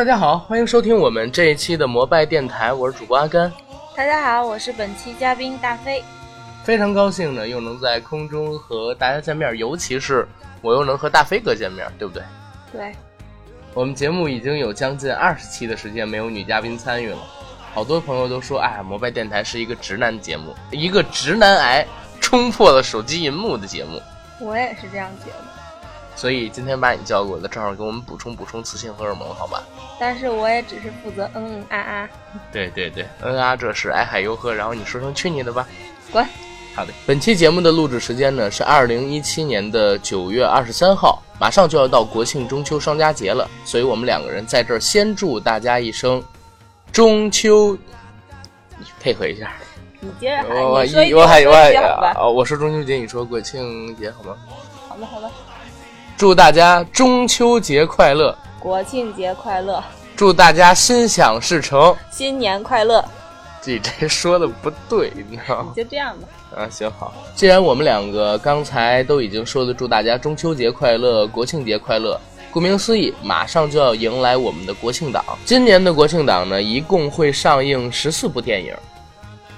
大家好，欢迎收听我们这一期的摩拜电台，我是主播阿甘。大家好，我是本期嘉宾大飞。非常高兴呢，又能在空中和大家见面，尤其是我又能和大飞哥见面，对不对？对，我们节目已经有将近二十期的时间没有女嘉宾参与了，好多朋友都说，哎，摩拜电台是一个直男节目，一个直男癌冲破了手机荧幕的节目。我也是这样觉得。所以今天把你叫过来，正好给我们补充补充雌性荷尔蒙，好吧？但是我也只是负责嗯嗯啊啊。对对对，嗯啊，这是爱海哟呵，然后你说声去你的吧，滚。好的，本期节目的录制时间呢是二零一七年的九月二十三号，马上就要到国庆中秋双佳节了，所以我们两个人在这儿先祝大家一声中秋，配合一下。你接着喊，我你说一我喊我喊我说中秋节，你说国庆节好吗？好的好的，祝大家中秋节快乐，国庆节快乐，祝大家心想事成。新年快乐，这这说的不对，你知道吗？就这样吧。啊，行好。既然我们两个刚才都已经说了，祝大家中秋节快乐，国庆节快乐。顾名思义，马上就要迎来我们的国庆档。今年的国庆档呢，一共会上映十四部电影。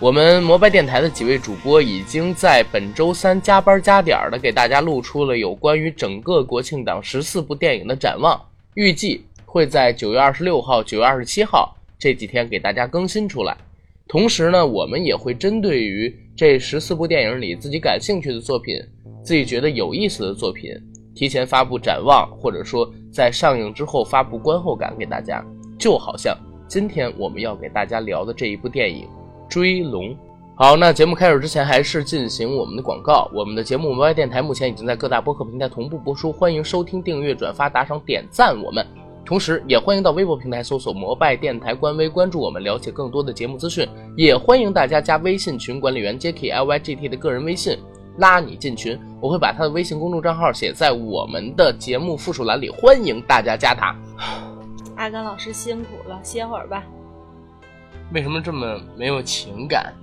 我们摩拜电台的几位主播已经在本周三加班加点儿的给大家录出了有关于整个国庆档十四部电影的展望，预计会在九月二十六号、九月二十七号这几天给大家更新出来。同时呢，我们也会针对于这十四部电影里自己感兴趣的作品，自己觉得有意思的作品，提前发布展望，或者说在上映之后发布观后感给大家。就好像今天我们要给大家聊的这一部电影《追龙》。好，那节目开始之前，还是进行我们的广告。我们的节目《摩拜电台》目前已经在各大播客平台同步播出，欢迎收听、订阅、转发、打赏、点赞我们。同时，也欢迎到微博平台搜索“摩拜电台”官微，关注我们，了解更多的节目资讯。也欢迎大家加微信群管理员 Jacky L Y G T 的个人微信，拉你进群。我会把他的微信公众账号写在我们的节目附属栏里，欢迎大家加他。阿甘老师辛苦了，歇会儿吧。为什么这么没有情感？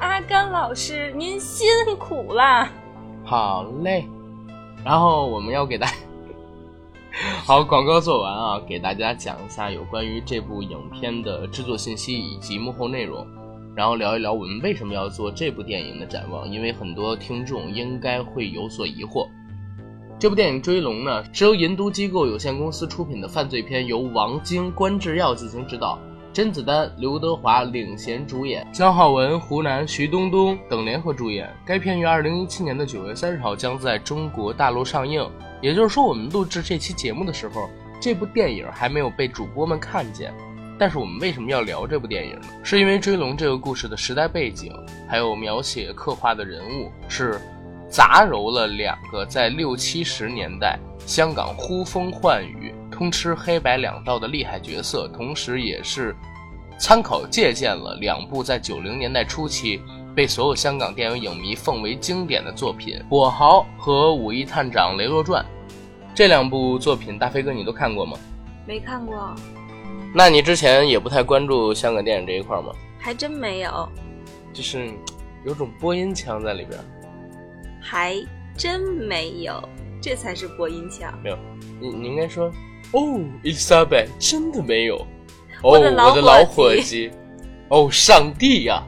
阿甘老师，您辛苦啦。好嘞，然后我们要给大家。好，广告做完啊，给大家讲一下有关于这部影片的制作信息以及幕后内容，然后聊一聊我们为什么要做这部电影的展望，因为很多听众应该会有所疑惑。这部电影《追龙》呢，是由银都机构有限公司出品的犯罪片，由王晶、关智耀进行指导，甄子丹、刘德华领衔主演，姜浩文、湖南、徐冬冬等联合主演。该片于二零一七年的九月三十号将在中国大陆上映。也就是说，我们录制这期节目的时候，这部电影还没有被主播们看见。但是我们为什么要聊这部电影呢？是因为《追龙》这个故事的时代背景，还有描写刻画的人物，是杂糅了两个在六七十年代香港呼风唤雨、通吃黑白两道的厉害角色，同时也是参考借鉴了两部在九零年代初期被所有香港电影影迷奉为经典的作品《跛豪》和《武义探长雷洛传》。这两部作品，大飞哥你都看过吗？没看过，那你之前也不太关注香港电影这一块吗？还真没有，就是有种播音腔在里边。还真没有，这才是播音腔。没有，你你应该说哦，伊丽莎白真的没有。哦，我的老伙计。哦，上帝呀，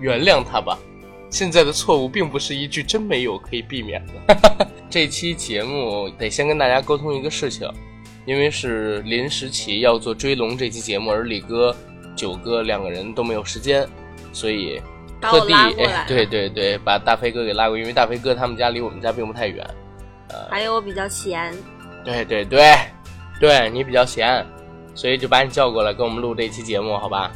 原谅他吧。现在的错误并不是一句真没有可以避免的。这期节目得先跟大家沟通一个事情，因为是临时起要做追龙这期节目，而李哥、九哥两个人都没有时间，所以特地哎对对对，把大飞哥给拉过，因为大飞哥他们家离我们家并不太远。呃还有我比较闲，对对对，对你比较闲，所以就把你叫过来跟我们录这期节目，好吧？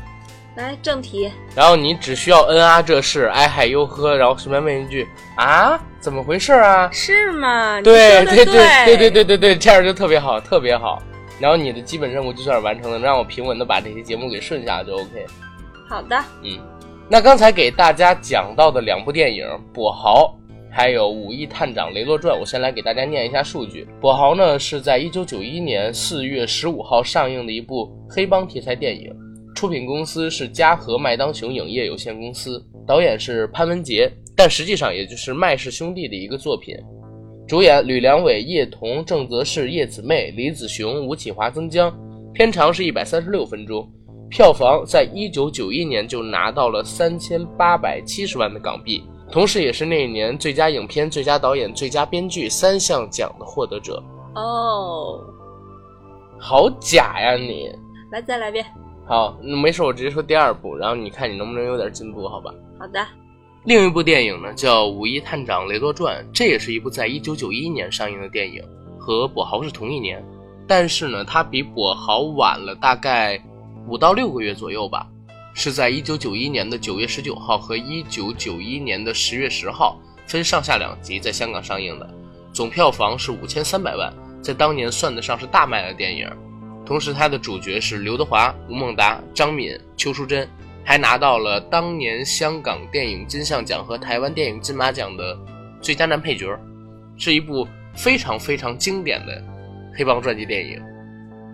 来正题，然后你只需要嗯啊这事，哎嗨哟呵，然后顺便问一句啊，怎么回事啊？是吗？对对对对对对对对，这样就特别好，特别好。然后你的基本任务就算是完成了，让我平稳的把这期节目给顺下就 OK。好的，嗯，那刚才给大家讲到的两部电影《跛豪》还有《武义探长雷洛传》，我先来给大家念一下数据。《跛豪》呢是在一九九一年四月十五号上映的一部黑帮题材电影，出品公司是嘉禾麦当雄影业有限公司，导演是潘文杰，但实际上也就是麦氏兄弟的一个作品。主演吕良伟、叶童、郑则仕、叶子妹、李子雄、吴启华、曾江，片长是一百三十六分钟，票房在一九九一年就拿到了三千八百七十万的港币，同时也是那一年最佳影片、最佳导演、最佳编剧三项奖的获得者。哦，好假呀你！来再来一遍。好，那没事，我直接说第二部，然后你看你能不能有点进步，好吧？好的。另一部电影呢，叫《五一探长雷洛传》，这也是一部在一九九一年上映的电影，和《跛豪》是同一年，但是呢，它比《跛豪》晚了大概五到六个月左右吧，是在一九九一年的九月十九号和一九九一年的十月十号分上下两集在香港上映的，总票房是五千三百万，在当年算得上是大卖的电影。同时，它的主角是刘德华、吴孟达、张敏、邱淑贞。还拿到了当年香港电影金像奖和台湾电影金马奖的最佳男配角，是一部非常非常经典的黑帮传记电影。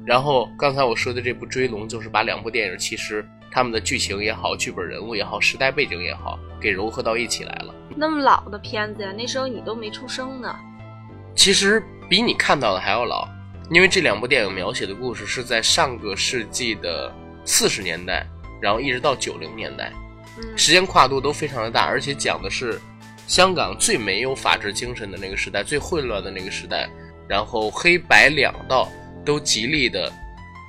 然后刚才我说的这部《追龙》，就是把两部电影其实他们的剧情也好、剧本人物也好、时代背景也好，给融合到一起来了。那么老的片子呀，那时候你都没出生呢。其实比你看到的还要老，因为这两部电影描写的故事是在上个世纪的四十年代。然后一直到九零年代，时间跨度都非常的大，而且讲的是香港最没有法治精神的那个时代，最混乱的那个时代，然后黑白两道都极力的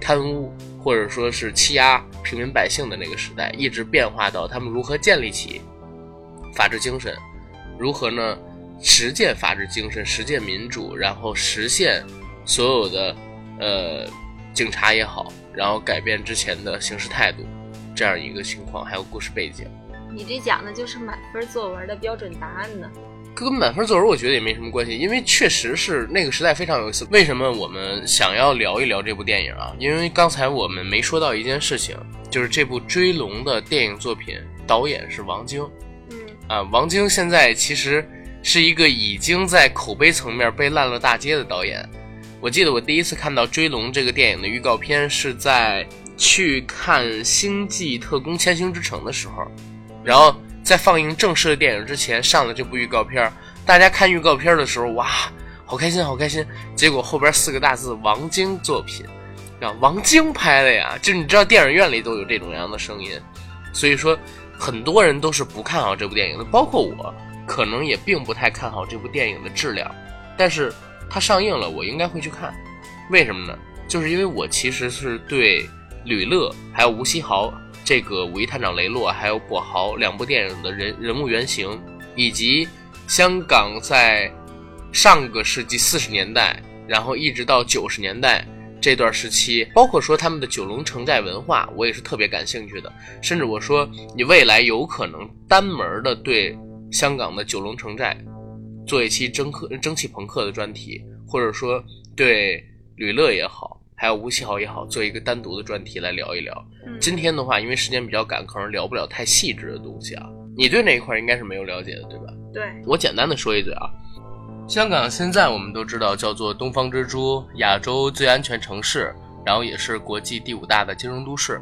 贪污或者说是欺压平民百姓的那个时代，一直变化到他们如何建立起法治精神，如何呢实践法治精神，实践民主，然后实现所有的呃警察也好，然后改变之前的行事态度。这样一个情况，还有故事背景，你这讲的就是满分作文的标准答案呢。跟满分作文我觉得也没什么关系，因为确实是那个时代非常有意思。为什么我们想要聊一聊这部电影啊？因为刚才我们没说到一件事情，就是这部《追龙》的电影作品导演是王晶。嗯啊，王晶现在其实是一个已经在口碑层面被烂了大街的导演。我记得我第一次看到《追龙》这个电影的预告片是在。去看《星际特工：千星之城》的时候，然后在放映正式的电影之前上了这部预告片。大家看预告片的时候，哇，好开心，好开心！结果后边四个大字“王晶作品”，啊，王晶拍的呀，就你知道电影院里都有这种样的声音。所以说，很多人都是不看好这部电影的，包括我，可能也并不太看好这部电影的质量。但是它上映了，我应该会去看。为什么呢？就是因为我其实是对。吕乐还有吴锡豪，这个五一探长雷洛，还有跛豪两部电影的人人物原型，以及香港在上个世纪四十年代，然后一直到九十年代这段时期，包括说他们的九龙城寨文化，我也是特别感兴趣的。甚至我说，你未来有可能单门的对香港的九龙城寨做一期蒸客蒸汽朋克的专题，或者说对吕乐也好。还有吴锡豪也好，做一个单独的专题来聊一聊。今天的话，因为时间比较赶，可能聊不了太细致的东西啊。你对那一块应该是没有了解的，对吧？对，我简单的说一嘴啊。香港现在我们都知道叫做东方之珠、亚洲最安全城市，然后也是国际第五大的金融都市。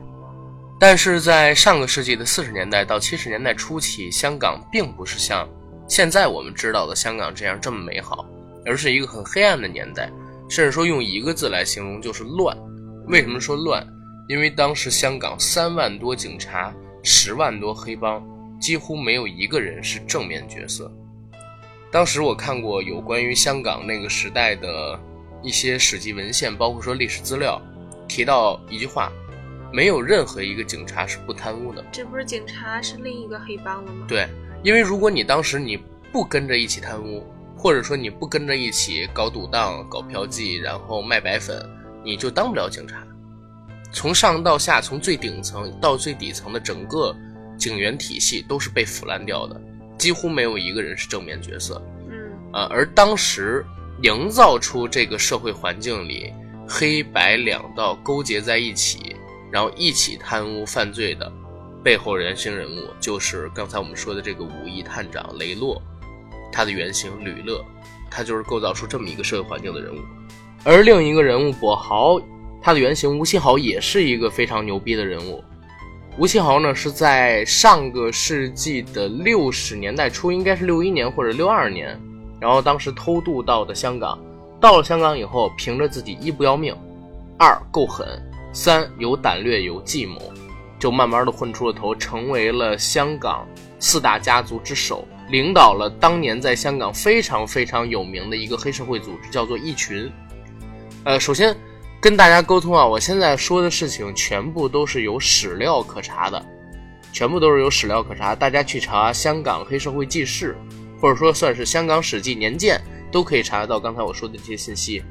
但是在上个世纪的四十年代到七十年代初期，香港并不是像现在我们知道的香港这样这么美好，而是一个很黑暗的年代。甚至说用一个字来形容就是乱。为什么说乱？因为当时香港三万多警察，十万多黑帮，几乎没有一个人是正面角色。当时我看过有关于香港那个时代的一些史籍文献，包括说历史资料，提到一句话：没有任何一个警察是不贪污的。这不是警察是另一个黑帮了吗？对，因为如果你当时你不跟着一起贪污。或者说你不跟着一起搞赌档、搞嫖妓，然后卖白粉，你就当不了警察。从上到下，从最顶层到最底层的整个警员体系都是被腐烂掉的，几乎没有一个人是正面角色。嗯，啊，而当时营造出这个社会环境里黑白两道勾结在一起，然后一起贪污犯罪的背后原型人物，就是刚才我们说的这个五亿探长雷洛。他的原型吕乐，他就是构造出这么一个社会环境的人物，而另一个人物跛豪，他的原型吴锡豪也是一个非常牛逼的人物。吴锡豪呢是在上个世纪的六十年代初，应该是六一年或者六二年，然后当时偷渡到的香港，到了香港以后，凭着自己一不要命，二够狠，三有胆略有计谋，就慢慢的混出了头，成为了香港四大家族之首，领导了当年在香港非常非常有名的一个黑社会组织，叫做义群。呃，首先跟大家沟通啊，我现在说的事情全部都是有史料可查的，全部都是有史料可查，大家去查《香港黑社会纪事》，或者说算是《香港史记年鉴》，都可以查得到刚才我说的这些信息。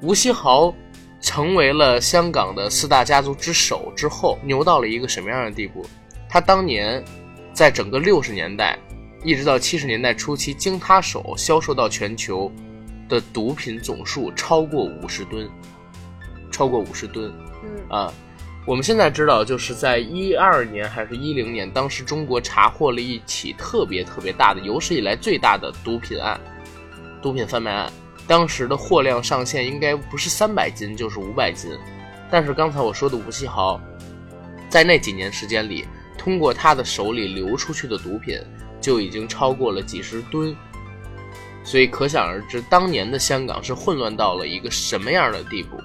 吴锡豪成为了香港的四大家族之首之后，牛到了一个什么样的地步？他当年在整个六十年代一直到七十年代初期，经他手销售到全球的毒品总数超过五十吨，超过五十吨。嗯啊，我们现在知道，就是在一二年还是一零年，当时中国查获了一起特别特别大的、有史以来最大的毒品案，毒品贩卖案。当时的货量上限应该不是三百斤就是五百斤，但是刚才我说的吴锡豪，在那几年时间里，通过他的手里流出去的毒品就已经超过了几十吨，所以可想而知，当年的香港是混乱到了一个什么样的地步。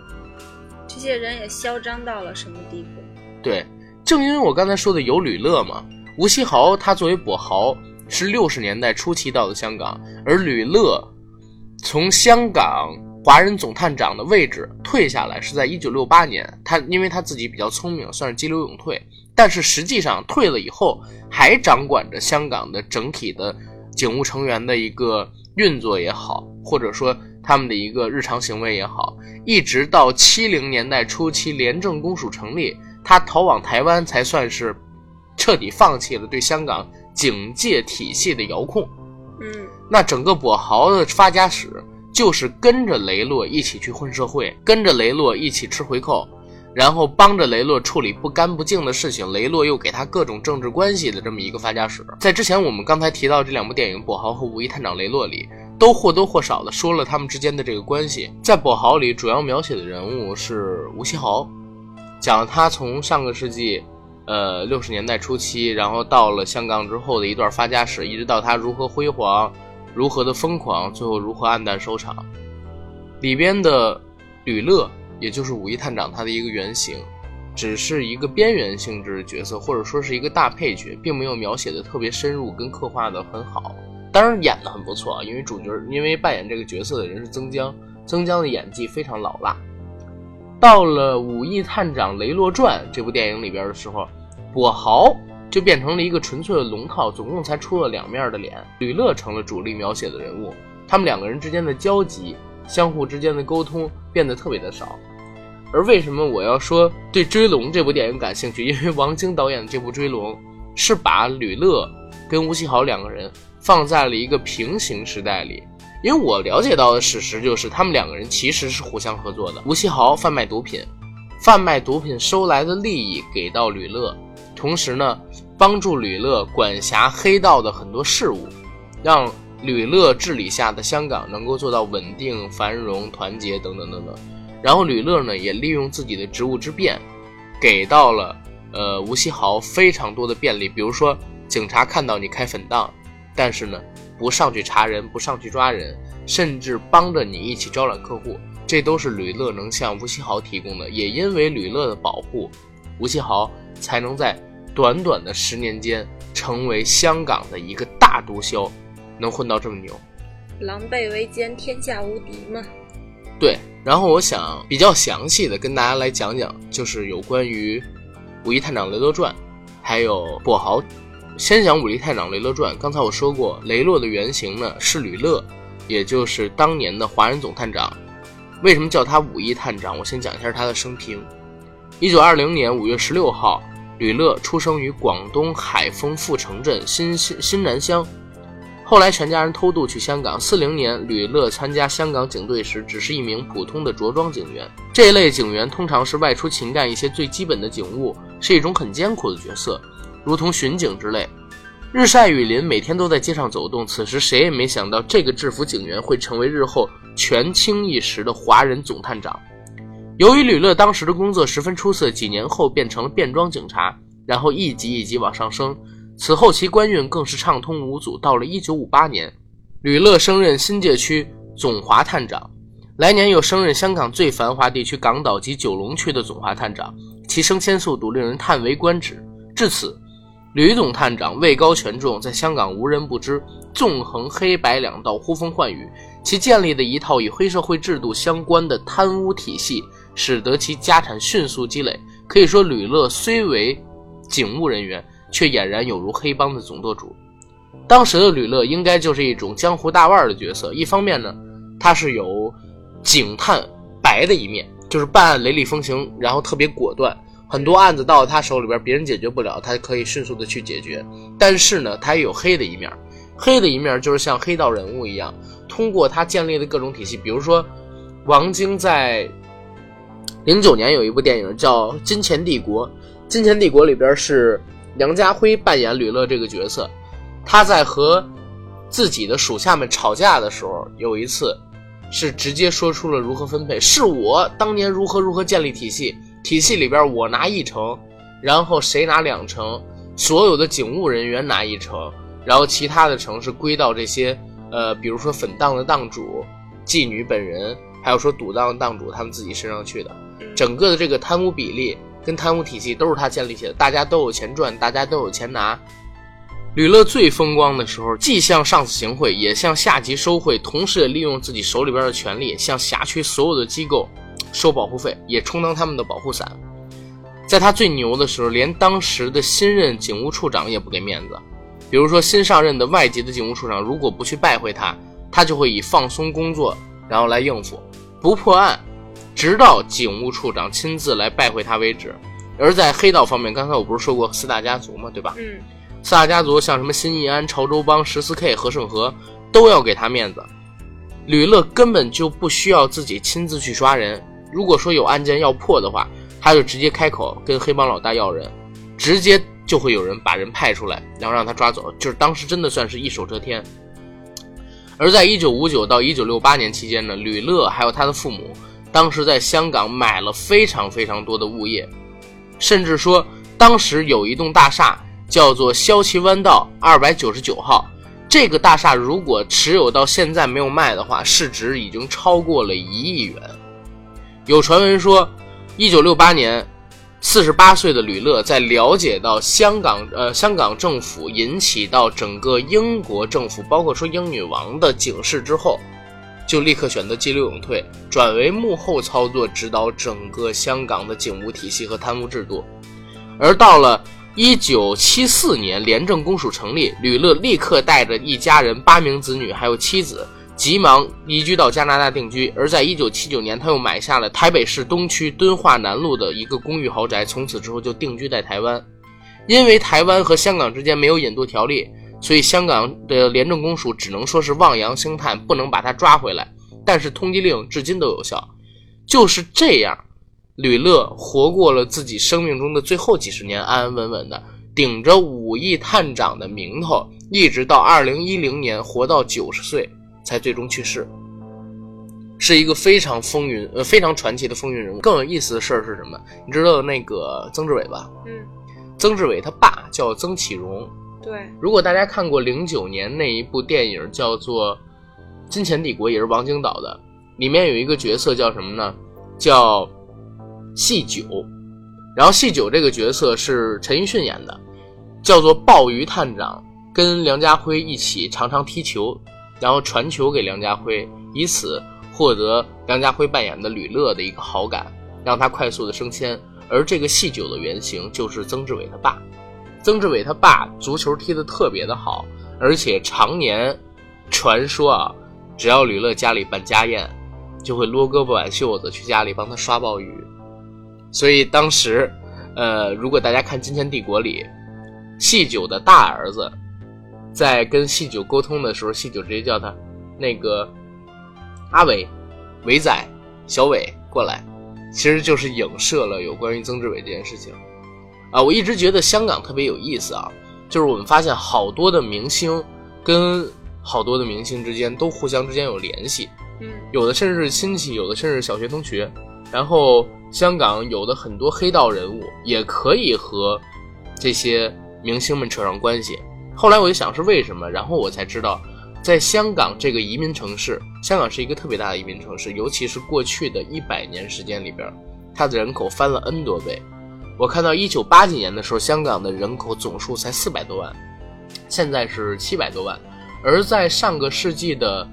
这些人也嚣张到了什么地步？对，正因为我刚才说的有吕乐嘛，吴锡豪他作为跛豪是六十年代初期到的香港，而吕乐从香港华人总探长的位置退下来是在一九六八年，他因为他自己比较聪明，算是激流勇退，但是实际上退了以后还掌管着香港的整体的警务成员的一个运作也好，或者说他们的一个日常行为也好，一直到七零年代初期廉政公署成立，他逃往台湾才算是彻底放弃了对香港警戒体系的遥控。嗯那整个跛豪的发家史就是跟着雷洛一起去混社会，跟着雷洛一起吃回扣，然后帮着雷洛处理不干不净的事情，雷洛又给他各种政治关系的这么一个发家史。在之前我们刚才提到这两部电影《跛豪》和《五一探长雷洛》里，都或多或少的说了他们之间的这个关系。在《跛豪》里，主要描写的人物是吴锡豪，讲他从上个世纪。呃，六十年代初期，然后到了香港之后的一段发家史，一直到他如何辉煌，如何的疯狂，最后如何黯淡收场。里边的吕乐，也就是五一探长他的一个原型，只是一个边缘性质的角色，或者说是一个大配角，并没有描写的特别深入，跟刻画的很好。当然演的很不错啊，因为主角，因为扮演这个角色的人是曾江，曾江的演技非常老辣。到了《武义探长雷洛传》这部电影里边的时候，跛豪就变成了一个纯粹的龙套，总共才出了两面的脸。吕乐成了主力描写的人物，他们两个人之间的交集、相互之间的沟通变得特别的少。而为什么我要说对《追龙》这部电影感兴趣？因为 王晶导演的这部《追龙》是把吕乐跟吴奇豪两个人放在了一个平行时代里。因为我了解到的事实就是，他们两个人其实是互相合作的。吴奇豪贩卖毒品，贩卖毒品收来的利益给到吕乐，同时呢，帮助吕乐管辖黑道的很多事务，让吕乐治理下的香港能够做到稳定、繁荣、团结等等等等。然后吕乐呢，也利用自己的职务之便，给到了呃吴锡豪非常多的便利，比如说警察看到你开粉档，但是呢不上去查人，不上去抓人，甚至帮着你一起招揽客户，这都是吕乐能向吴锡豪提供的。也因为吕乐的保护，吴锡豪才能在短短的十年间成为香港的一个大毒枭，能混到这么牛。狼狈为奸，天下无敌嘛。对，然后我想比较详细的跟大家来讲讲，就是有关于《武义探长雷洛传》，还有跛豪。先讲《武义探长雷洛传》，刚才我说过，雷洛的原型呢是吕乐，也就是当年的华人总探长。为什么叫他武义探长？我先讲一下他的生平。一九二零年五月十六号，吕乐出生于广东海丰富城镇新新新南乡。后来全家人偷渡去香港。四零年，吕乐参加香港警队时，只是一名普通的着装警员。这一类警员通常是外出勤干一些最基本的警务，是一种很艰苦的角色，如同巡警之类。日晒雨淋，每天都在街上走动。此时谁也没想到，这个制服警员会成为日后权倾一时的华人总探长。由于吕乐当时的工作十分出色，几年后变成了便装警察，然后一级一级往上升。此后其官运更是畅通无阻。到了1958年，吕乐升任新界区总华探长。来年又升任香港最繁华地区港岛及九龙区的总华探长，其升迁速度令人叹为观止。至此，吕总探长位高权重，在香港无人不知，纵横黑白两道，呼风唤雨。其建立的一套与黑社会制度相关的贪污体系，使得其家产迅速积累。可以说，吕乐虽为警务人员，却俨然有如黑帮的总舵主。当时的吕乐应该就是一种江湖大腕的角色。一方面呢，他是有警探白的一面，就是办案雷厉风行，然后特别果断，很多案子到了他手里边，别人解决不了，他可以迅速的去解决。但是呢，他也有黑的一面，黑的一面就是像黑道人物一样，通过他建立的各种体系，比如说王晶在零九年有一部电影叫《金钱帝国》，《金钱帝国》里边是梁家辉扮演吕乐这个角色，他在和自己的属下们吵架的时候，有一次。是直接说出了如何分配，是我当年如何如何建立体系，体系里边我拿一成，然后谁拿两成，所有的警务人员拿一成，然后其他的成是归到这些呃，比如说粉档的档主、妓女本人，还有说赌档的档主他们自己身上去的，整个的这个贪污比例跟贪污体系都是他建立起来的，大家都有钱赚，大家都有钱拿。吕乐最风光的时候，既向上司行贿，也向下级收贿，同时也利用自己手里边的权力，向辖区所有的机构收保护费，也充当他们的保护伞。在他最牛的时候，连当时的新任警务处长也不给面子。比如说，新上任的外籍的警务处长，如果不去拜会他，他就会以放松工作，然后来应付，不破案，直到警务处长亲自来拜会他为止。而在黑道方面，刚才我不是说过四大家族嘛？对吧？嗯。四大家族像什么新义安、潮州帮、十四 K、和盛和，都要给他面子。吕乐根本就不需要自己亲自去抓人，如果说有案件要破的话，他就直接开口跟黑帮老大要人，直接就会有人把人派出来，然后让他抓走。就是当时真的算是一手遮天。而在一九五九到一九六八年期间呢，吕乐还有他的父母，当时在香港买了非常非常多的物业，甚至说当时有一栋大厦。叫做萧旗湾道二百九十九号，这个大厦如果持有到现在没有卖的话，市值已经超过了一亿元。有传闻说，一九六八年，四十八岁的吕乐在了解到香港呃香港政府引起到整个英国政府，包括说英女王的警示之后，就立刻选择激流勇退，转为幕后操作，指导整个香港的警务体系和贪污制度，而到了。一九七四年，廉政公署成立，吕乐立刻带着一家人八名子女还有妻子，急忙移居到加拿大定居。而在一九七九年，他又买下了台北市东区敦化南路的一个公寓豪宅，从此之后就定居在台湾。因为台湾和香港之间没有引渡条例，所以香港的廉政公署只能说是望洋兴叹，不能把他抓回来。但是通缉令至今都有效，就是这样。吕乐活过了自己生命中的最后几十年，安安稳稳的，顶着五亿探长的名头，一直到二零一零年活到九十岁才最终去世，是一个非常风云呃非常传奇的风云人物。更有意思的事儿是什么？你知道那个曾志伟吧？嗯，曾志伟他爸叫曾启荣。对，如果大家看过零九年那一部电影叫做《金钱帝国》，也是王晶导的，里面有一个角色叫什么呢？叫。细九，然后细九这个角色是陈奕迅演的，叫做鲍鱼探长，跟梁家辉一起常常踢球，然后传球给梁家辉，以此获得梁家辉扮演的吕乐的一个好感，让他快速的升迁。而这个细九的原型就是曾志伟他爸，曾志伟他爸足球踢得特别的好，而且常年传说啊，只要吕乐家里办家宴，就会撸胳膊挽袖子去家里帮他刷鲍鱼。所以当时，呃，如果大家看《金钱帝国》里，细九的大儿子在跟细九沟通的时候，细九直接叫他那个阿伟、伟仔、小伟过来，其实就是影射了有关于曾志伟这件事情。啊，我一直觉得香港特别有意思啊，就是我们发现好多的明星跟好多的明星之间都互相之间有联系，嗯，有的甚至是亲戚，有的甚至是小学同学，然后。香港有的很多黑道人物也可以和这些明星们扯上关系。后来我就想是为什么，然后我才知道，在香港这个移民城市，香港是一个特别大的移民城市，尤其是过去的一百年时间里边，它的人口翻了 N 多倍。我看到一九八几年的时候，香港的人口总数才四百多万，现在是七百多万。而在上个世纪的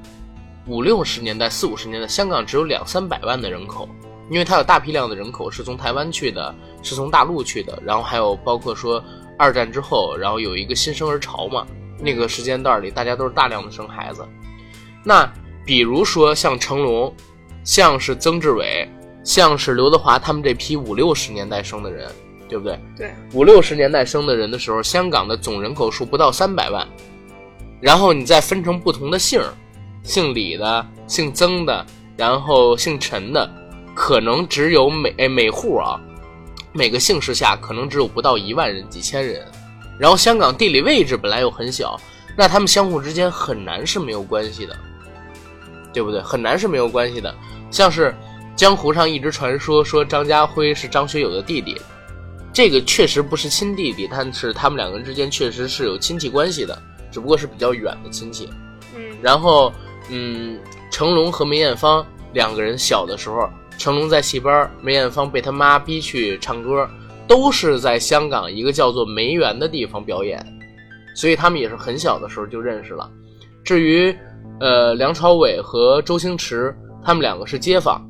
五六十年代、四五十年代，香港只有两三百万的人口，因为它有大批量的人口是从台湾去的，是从大陆去的，然后还有包括说二战之后，然后有一个新生儿潮嘛，那个时间段里大家都是大量的生孩子。那比如说像成龙，像是曾志伟，像是刘德华他们这批五六十年代生的人，对不对？对，五六十年代生的人的时候，香港的总人口数不到三百万。然后你再分成不同的姓儿，姓李的、姓曾的，然后姓陈的，可能只有每哎每户啊，每个姓氏下可能只有不到一万人、几千人。然后香港地理位置本来又很小，那他们相互之间很难是没有关系的，对不对？很难是没有关系的。像是江湖上一直传说说张家辉是张学友的弟弟，这个确实不是亲弟弟，但是他们两个人之间确实是有亲戚关系的。只不过是比较远的亲戚，嗯，然后，嗯，成龙和梅艳芳两个人小的时候，成龙在戏班，梅艳芳被他妈逼去唱歌，都是在香港一个叫做梅园的地方表演，所以他们也是很小的时候就认识了。至于，呃，梁朝伟和周星驰，他们两个是街坊，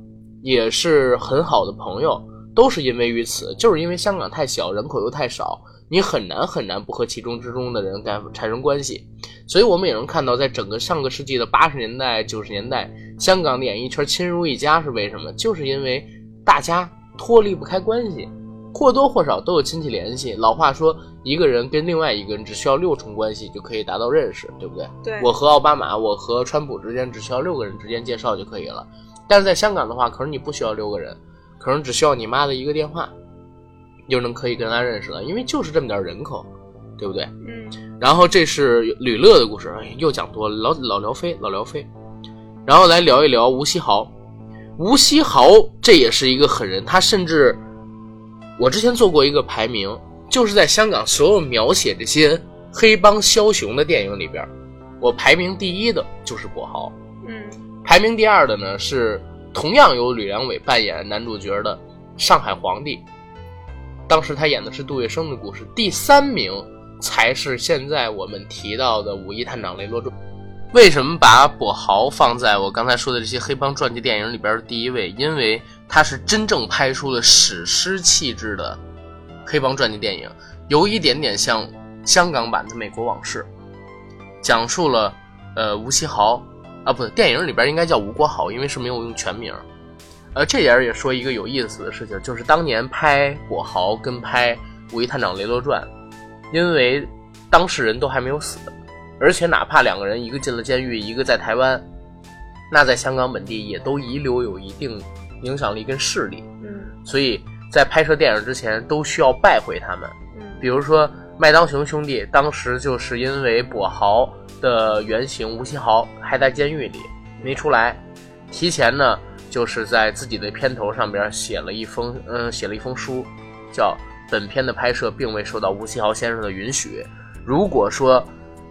也是很好的朋友，都是因为于此，就是因为香港太小，人口又太少。你很难很难不和其中之中的人干产生关系，所以我们也能看到，在整个上个世纪的八十年代、九十年代，香港的演艺圈亲如一家是为什么？就是因为大家脱离不开关系，或多或少都有亲戚联系。老话说，一个人跟另外一个人只需要六重关系就可以达到认识，对不对？对。我和奥巴马，我和川普之间只需要六个人之间介绍就可以了。但是在香港的话，可能你不需要六个人，可能只需要你妈的一个电话。就能可以跟他认识了，因为就是这么点人口，对不对？嗯。然后这是吕乐的故事，哎，又讲多了，老老聊飞，老聊飞。然后来聊一聊吴锡豪，吴锡豪这也是一个狠人，他甚至我之前做过一个排名，就是在香港所有描写这些黑帮枭雄的电影里边，我排名第一的就是跛豪，嗯。排名第二的呢是同样由吕良伟扮演男主角的上海皇帝。当时他演的是杜月笙的故事，第三名才是现在我们提到的《五一探长雷洛传》。为什么把跛豪放在我刚才说的这些黑帮传记电影里边的第一位？因为他是真正拍出了史诗气质的黑帮传记电影，有一点点像香港版的《美国往事》，讲述了呃吴锡豪啊，不，电影里边应该叫吴国豪，因为是没有用全名。呃，这点也说一个有意思的事情，就是当年拍《跛豪》跟拍《五一探长雷洛传》，因为当事人都还没有死，而且哪怕两个人一个进了监狱，一个在台湾，那在香港本地也都遗留有一定影响力跟势力。嗯，所以在拍摄电影之前都需要拜会他们。嗯，比如说麦当雄兄弟，当时就是因为跛豪的原型吴锡豪还在监狱里没出来，提前呢。就是在自己的片头上边写了一封，嗯，写了一封书，叫“本片的拍摄并未受到吴锡豪先生的允许。如果说，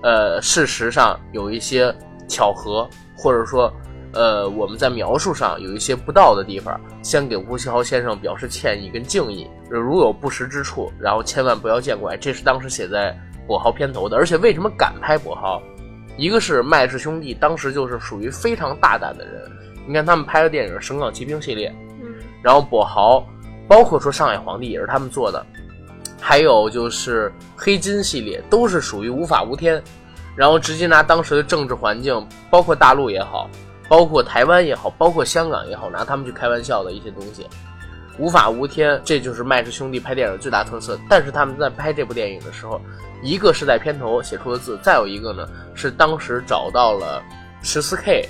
呃，事实上有一些巧合，或者说，呃，我们在描述上有一些不到的地方，先给吴奇豪先生表示歉意跟敬意。如有不实之处，然后千万不要见怪。这是当时写在跛豪片头的。而且为什么敢拍跛豪？一个是麦氏兄弟当时就是属于非常大胆的人。你看他们拍的电影《神港奇兵》系列，嗯，然后跛豪，包括说上海皇帝也是他们做的，还有就是黑金系列，都是属于无法无天，然后直接拿当时的政治环境，包括大陆也好，包括台湾也好，包括香港也好，拿他们去开玩笑的一些东西，无法无天，这就是麦氏兄弟拍电影最大特色。但是他们在拍这部电影的时候，一个是在片头写出的字，再有一个呢是当时找到了十四 K。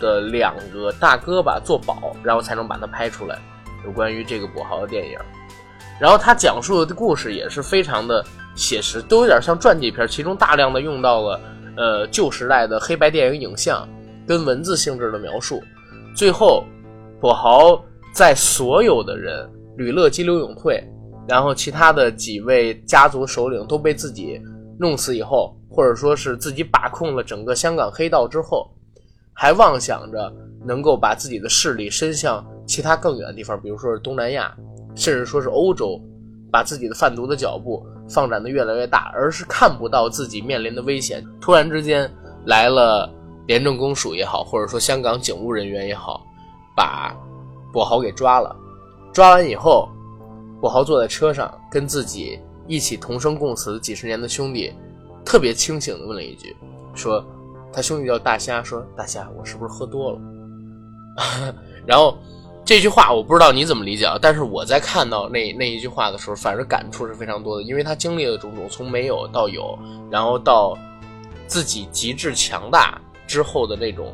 的两个大哥吧做保，然后才能把它拍出来。有关于这个跛豪的电影，然后他讲述的故事也是非常的写实，都有点像传记片，其中大量的用到了呃旧时代的黑白电影影像跟文字性质的描述。最后，跛豪在所有的人吕乐激流勇退，然后其他的几位家族首领都被自己弄死以后，或者说是自己把控了整个香港黑道之后，还妄想着能够把自己的势力伸向其他更远的地方，比如说是东南亚，甚至说是欧洲，把自己的贩毒的脚步放展的越来越大，而是看不到自己面临的危险。突然之间来了廉政公署也好，或者说香港警务人员也好，把跛豪给抓了。抓完以后，跛豪坐在车上，跟自己一起同生共死几十年的兄弟，特别清醒的问了一句，说他兄弟叫大虾，说大虾，我是不是喝多了？然后这句话我不知道你怎么理解啊，但是我在看到那那一句话的时候，反正感触是非常多的，因为他经历了种种，从没有到有，然后到自己极致强大之后的那种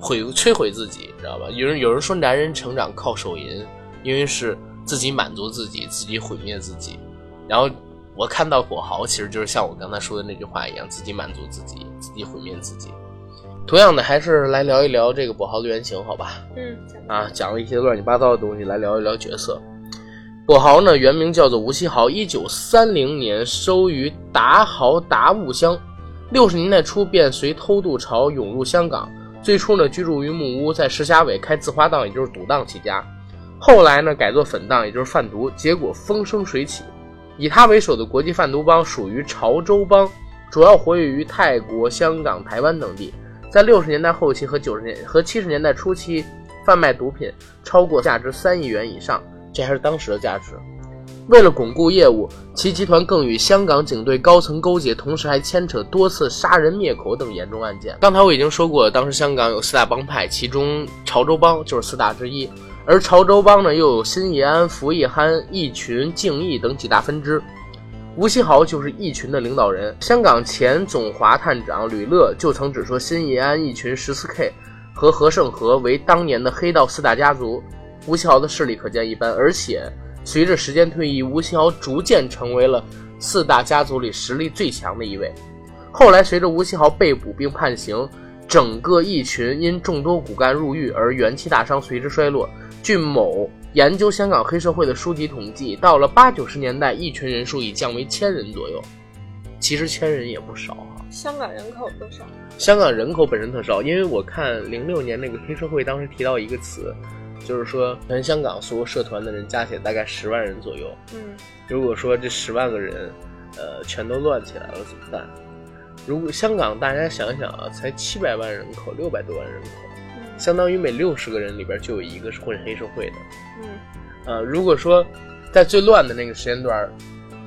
毁摧毁自己，知道吧？有人有人说男人成长靠手淫。因为是自己满足自己，自己毁灭自己。然后我看到跛豪，其实就是像我刚才说的那句话一样，自己满足自己，自己毁灭自己。同样的，还是来聊一聊这个跛豪的原型，好吧？嗯，啊，讲了一些乱七八糟的东西，来聊一聊角色。跛豪呢，原名叫做吴锡豪，一九三零年收于达豪达悟乡，六十年代初便随偷渡潮涌入香港。最初呢，居住于木屋，在石硖尾开字花档，也就是赌档起家。后来呢，改做粉档，也就是贩毒，结果风生水起。以他为首的国际贩毒帮属于潮州帮，主要活跃于泰国、香港、台湾等地。在六十年代后期和九十年和七十年代初期，贩卖毒品超过价值三亿元以上，这还是当时的价值。为了巩固业务，其集团更与香港警队高层勾结，同时还牵扯多次杀人灭口等严重案件。刚才我已经说过，当时香港有四大帮派，其中潮州帮就是四大之一。而潮州帮呢，又有新义安、福义憨、义群、敬义等几大分支。吴锡豪就是义群的领导人。香港前总华探长吕乐就曾指说，新义安、义群、十四 K 和何胜和为当年的黑道四大家族。吴锡豪的势力可见一斑，而且随着时间推移，吴奇豪逐渐成为了四大家族里实力最强的一位。后来，随着吴锡豪被捕并判刑，整个义群因众多骨干入狱而元气大伤，随之衰落。据某研究香港黑社会的书籍统计，到了八九十年代，一群人数已降为千人左右。其实千人也不少啊。香港人口多少？香港人口本身特少，因为我看零六年那个黑社会当时提到一个词，就是说全香港所有社团的人加起来大概十万人左右。嗯，如果说这十万个人，呃，全都乱起来了怎么办？如果香港大家想想啊，才七百万人口，六百多万人口。相当于每六十个人里边就有一个是混黑社会的，嗯，呃，如果说在最乱的那个时间段，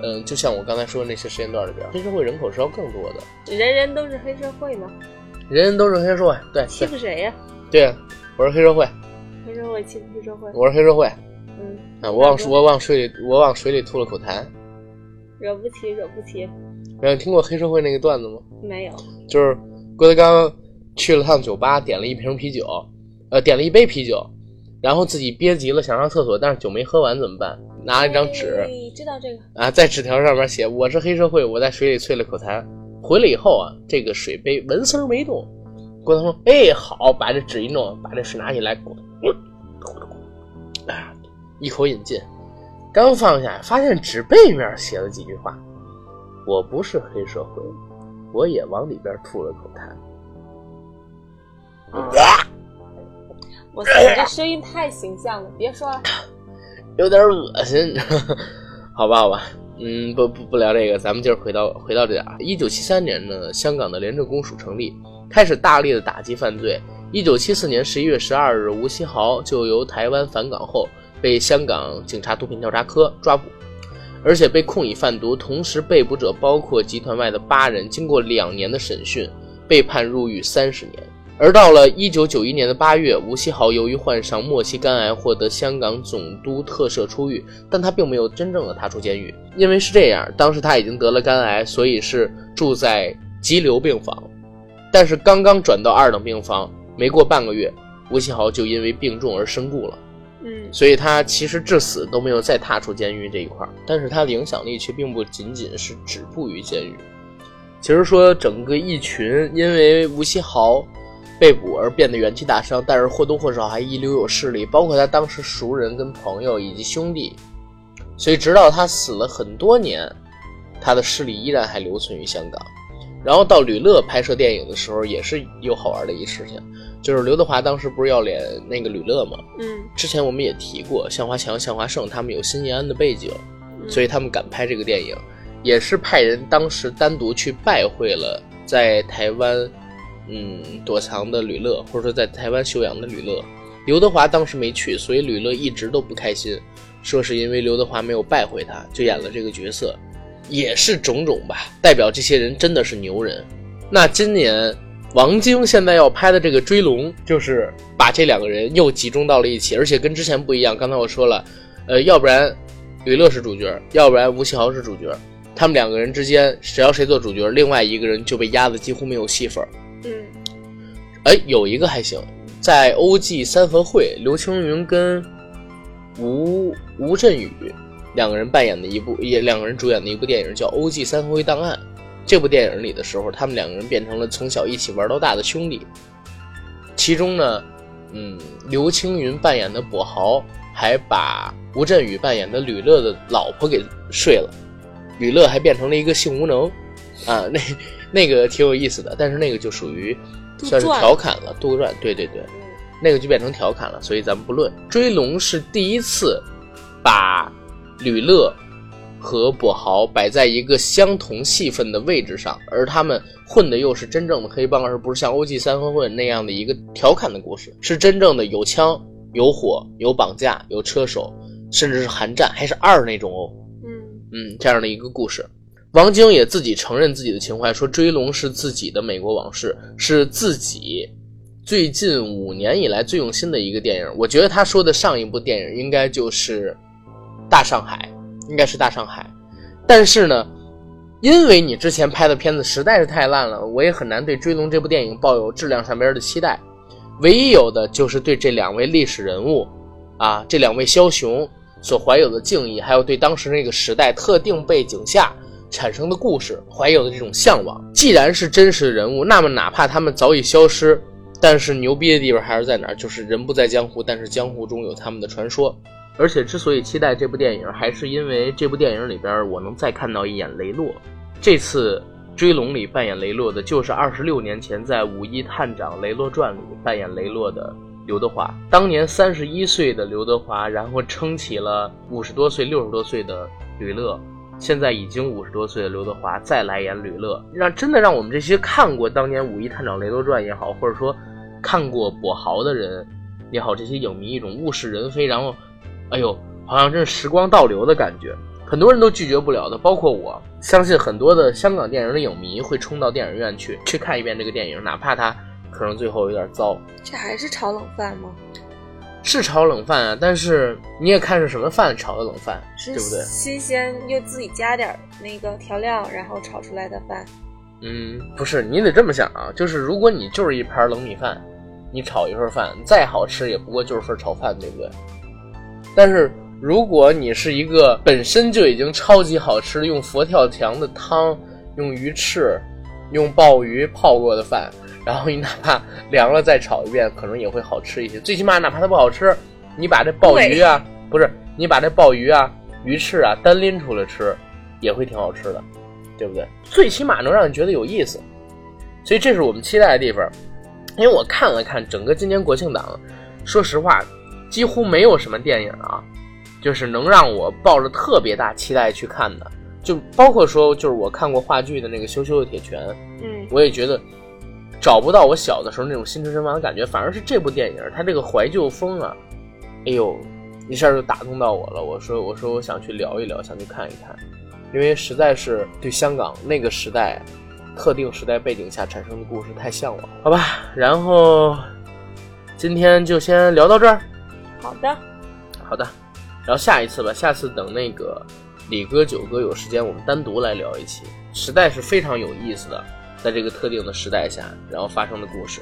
嗯，就像我刚才说的那些时间段里边，黑社会人口是要更多的。人人都是黑社会吗？人人都是黑社会，对。欺负谁呀？对，我是黑社会。我是黑社会。嗯。啊，我往我往水里我往水里吐了口痰。惹不起，惹不起。没有听过黑社会那个段子吗？没有。就是郭德纲。去了趟酒吧，点了一瓶啤酒，呃，点了一杯啤酒，然后自己憋急了想上厕所，但是酒没喝完怎么办？拿了一张纸，知道这个啊，在纸条上面写我是黑社会，我在水里啐了口痰，回来以后啊，这个水杯纹丝没动。郭德纲说：“哎，好，把这纸一弄，把这水拿起来，咕咕咕，啊，一口饮尽，刚放下，发现纸背面写了几句话：我不是黑社会，我也往里边吐了口痰。”我操，这声音太形象了，别说了，有点恶心，好吧，好吧，嗯，不不不聊这个，咱们今儿回到回到这点。一九七三年呢，香港的廉政公署成立，开始大力的打击犯罪。一九七四年十一月十二日，吴锡豪就由台湾返港后，被香港警察毒品调查科抓捕，而且被控以贩毒。同时，被捕者包括集团外的八人。经过两年的审讯，被判入狱三十年。而到了一九九一年的八月，吴锡豪由于患上末期肝癌，获得香港总督特赦出狱，但他并没有真正的踏出监狱，因为是这样，当时他已经得了肝癌，所以是住在急流病房，但是刚刚转到二等病房，没过半个月，吴锡豪就因为病重而身故了，嗯，所以他其实至死都没有再踏出监狱这一块儿，但是他的影响力却并不仅仅是止步于监狱，其实说整个一群因为吴锡豪。被捕而变得元气大伤，但是或多或少还遗留有势力，包括他当时熟人、跟朋友以及兄弟，所以直到他死了很多年，他的势力依然还留存于香港。然后到吕乐拍摄电影的时候，也是有好玩的一事情，就是刘德华当时不是要演那个吕乐吗？嗯，之前我们也提过，向华强、向华胜他们有新延安的背景，嗯所以他们敢拍这个电影，也是派人当时单独去拜会了在台湾，嗯，躲藏的吕乐，或者说在台湾休养的吕乐。刘德华当时没去，所以吕乐一直都不开心，说是因为刘德华没有拜会他，就演了这个角色，也是种种吧，代表这些人真的是牛人。那今年王晶现在要拍的这个《追龙》，就是把这两个人又集中到了一起，而且跟之前不一样。刚才我说了，呃，要不然吕乐是主角，要不然吴奇豪是主角，他们两个人之间只要谁做主角，另外一个人就被压得几乎没有戏份儿。嗯哎，有一个还行，在欧记三合会，刘青云跟吴吴镇宇两个人扮演的一部，也两个人主演的一部电影叫《欧记三合会档案》。这部电影里的时候，他们两个人变成了从小一起玩到大的兄弟。其中呢，嗯，刘青云扮演的跛豪还把吴镇宇扮演的吕乐的老婆给睡了，吕乐还变成了一个性无能，啊，那那个挺有意思的，但是那个就属于算是调侃了，杜撰，对对对。嗯那个就变成调侃了，所以咱们不论。追龙是第一次把吕乐和跛豪摆在一个相同戏份的位置上，而他们混的又是真正的黑帮，而不是像欧记三分混那样的一个调侃的故事，是真正的有枪、有火、有绑架、有车手，甚至是寒战，还是二那种哦。嗯嗯，这样的一个故事。王晶也自己承认自己的情怀，说《追龙》是自己的美国往事，是自己最近五年以来最用心的一个电影。我觉得他说的上一部电影应该就是《大上海》，应该是《大上海》。但是呢，因为你之前拍的片子实在是太烂了，我也很难对《追龙》这部电影抱有质量上边的期待。唯一有的就是对这两位历史人物，啊，这两位枭雄所怀有的敬意，还有对当时那个时代特定背景下产生的故事怀有的这种向往。既然是真实的人物，那么哪怕他们早已消失，但是牛逼的地方还是在哪儿？就是人不在江湖，但是江湖中有他们的传说。而且之所以期待这部电影，还是因为这部电影里边我能再看到一眼雷洛。这次《追龙》里扮演雷洛的，就是二十六年前在《五一探长雷洛传》里扮演雷洛的刘德华。当年三十一岁的刘德华，然后撑起了五十多岁、六十多岁的吕乐。现在已经五十多岁的刘德华再来演吕乐，让真的让我们这些看过当年《五一探长雷洛传》也好，或者说看过跛豪的人也好，这些影迷一种物是人非，然后，哎呦，好像真是时光倒流的感觉。很多人都拒绝不了的，包括我。相信很多的香港电影的影迷会冲到电影院去去看一遍这个电影，哪怕它可能最后有点糟，这还是炒冷饭吗？是炒冷饭啊。但是你也看是什么饭炒的冷饭，是对不对？新鲜又自己加点儿那个调料，然后炒出来的饭。嗯，不是，你得这么想啊，就是如果你就是一盘冷米饭，你炒一份饭，再好吃也不过就是份炒饭，对不对？但是如果你是一个本身就已经超级好吃，用佛跳墙的汤，用鱼翅，用鲍鱼泡过的饭，然后你哪怕凉了再炒一遍，可能也会好吃一些。最起码哪怕它不好吃，你把这鲍鱼啊，不是你把这鲍鱼啊、鱼翅啊单拎出来吃，也会挺好吃的。对不对？最起码能让你觉得有意思，所以这是我们期待的地方。因为我看了看整个今年国庆档，说实话，几乎没有什么电影啊，就是能让我抱着特别大期待去看的。就包括说，就是我看过话剧的那个《羞羞的铁拳》，嗯我也觉得找不到我小的时候那种心驰神往的感觉，反而是这部电影它这个怀旧风啊，哎呦，一下就打动到我了。我说，我说我想去聊一聊，想去看一看。因为实在是对香港那个时代、特定时代背景下产生的故事太向往，好吧。然后今天就先聊到这儿，好的，好的。然后下一次吧，下次等那个李哥、九哥有时间，我们单独来聊一期，实在是非常有意思的，在这个特定的时代下，然后发生的故事。